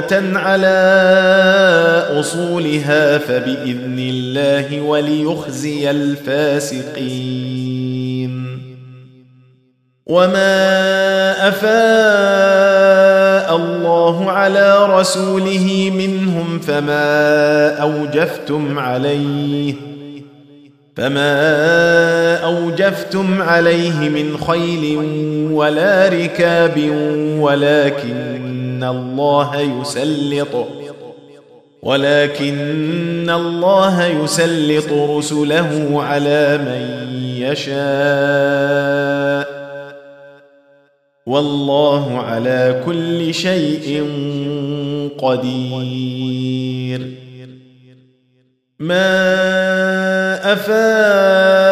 قائمه على اصولها فباذن الله وليخزي الفاسقين وما افاء الله على رسوله منهم فما اوجفتم عليه فما اوجفتم عليه من خيل ولا ركاب ولكن الله يسلط ولكن الله يسلط رسله على من يشاء والله على كل شيء قدير. ما على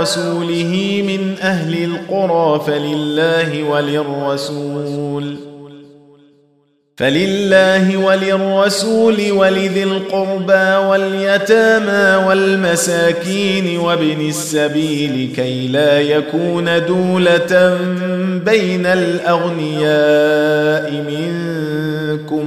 رسوله من أهل القرى فلله وللرسول. فلله وللرسول ولذي القربى واليتامى والمساكين وابن السبيل كي لا يكون دولة بين الأغنياء منكم.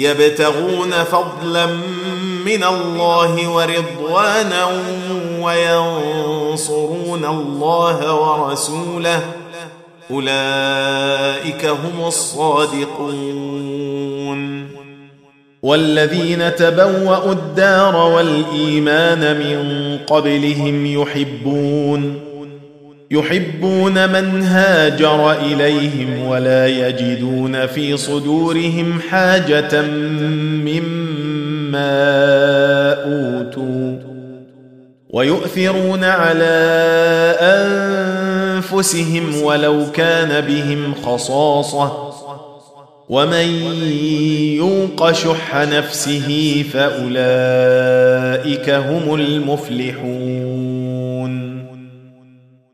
يبتغون فضلا من الله ورضوانا وينصرون الله ورسوله. أولئك هم الصادقون. والذين تبوأوا الدار والإيمان من قبلهم يحبون يحبون من هاجر إليهم ولا يجدون في صدورهم حاجة مما أوتوا ويؤثرون على أنفسهم ولو كان بهم خصاصة ومن يوق شح نفسه فأولئك هم المفلحون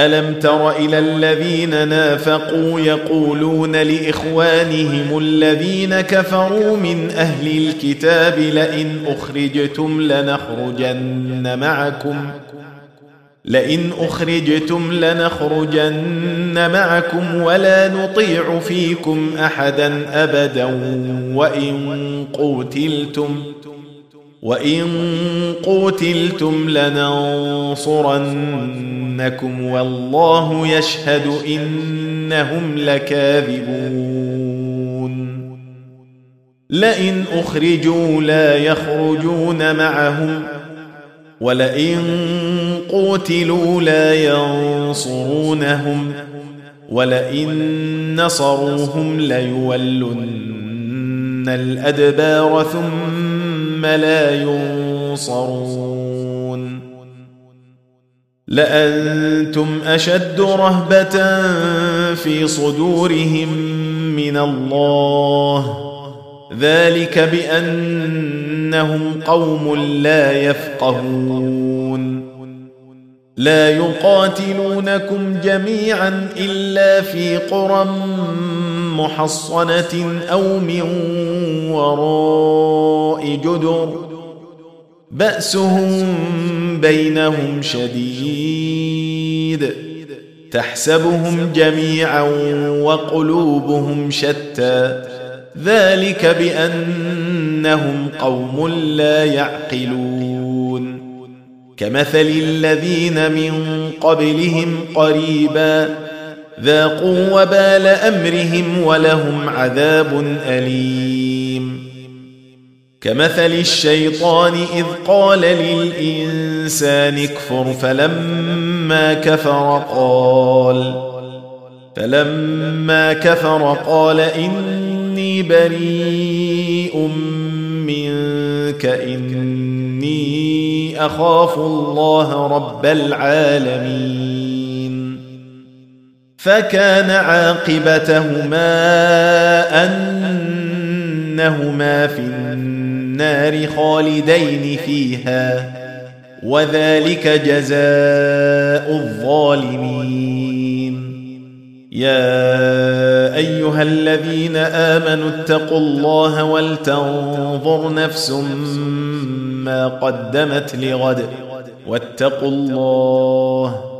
ألم تر إلى الذين نافقوا يقولون لإخوانهم الذين كفروا من أهل الكتاب لئن أخرجتم لنخرجن معكم لئن أخرجتم لنخرجن معكم ولا نطيع فيكم أحدا أبدا وإن قوتلتم وإن قوتلتم لننصرنكم والله يشهد انهم لكاذبون لئن اخرجوا لا يخرجون معهم ولئن قوتلوا لا ينصرونهم ولئن نصروهم ليولن الادبار ثم لا ينصرون. لأنتم أشد رهبة في صدورهم من الله. ذلك بأنهم قوم لا يفقهون. لا يقاتلونكم جميعا إلا في قرى محصنة أو من وراء جدر. بأسهم بينهم شديد. تحسبهم جميعا وقلوبهم شتى. ذلك بأنهم قوم لا يعقلون. كمثل الذين من قبلهم قريبا ذاقوا وبال أمرهم ولهم عذاب أليم. كمثل الشيطان إذ قال للإنسان اكفر فلما كفر قال فلما كفر قال إني بريء منك إني أخاف الله رب العالمين. فكان عاقبتهما أنهما في النار خالدين فيها وذلك جزاء الظالمين. يا أيها الذين آمنوا اتقوا الله ولتنظر نفس ما قدمت لغد واتقوا الله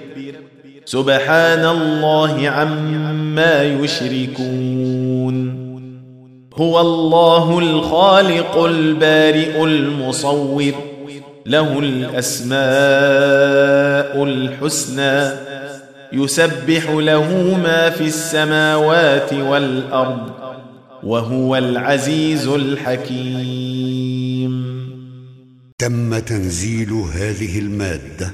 سبحان الله عما يشركون. هو الله الخالق البارئ المصور له الأسماء الحسنى يسبح له ما في السماوات والأرض وهو العزيز الحكيم. تم تنزيل هذه المادة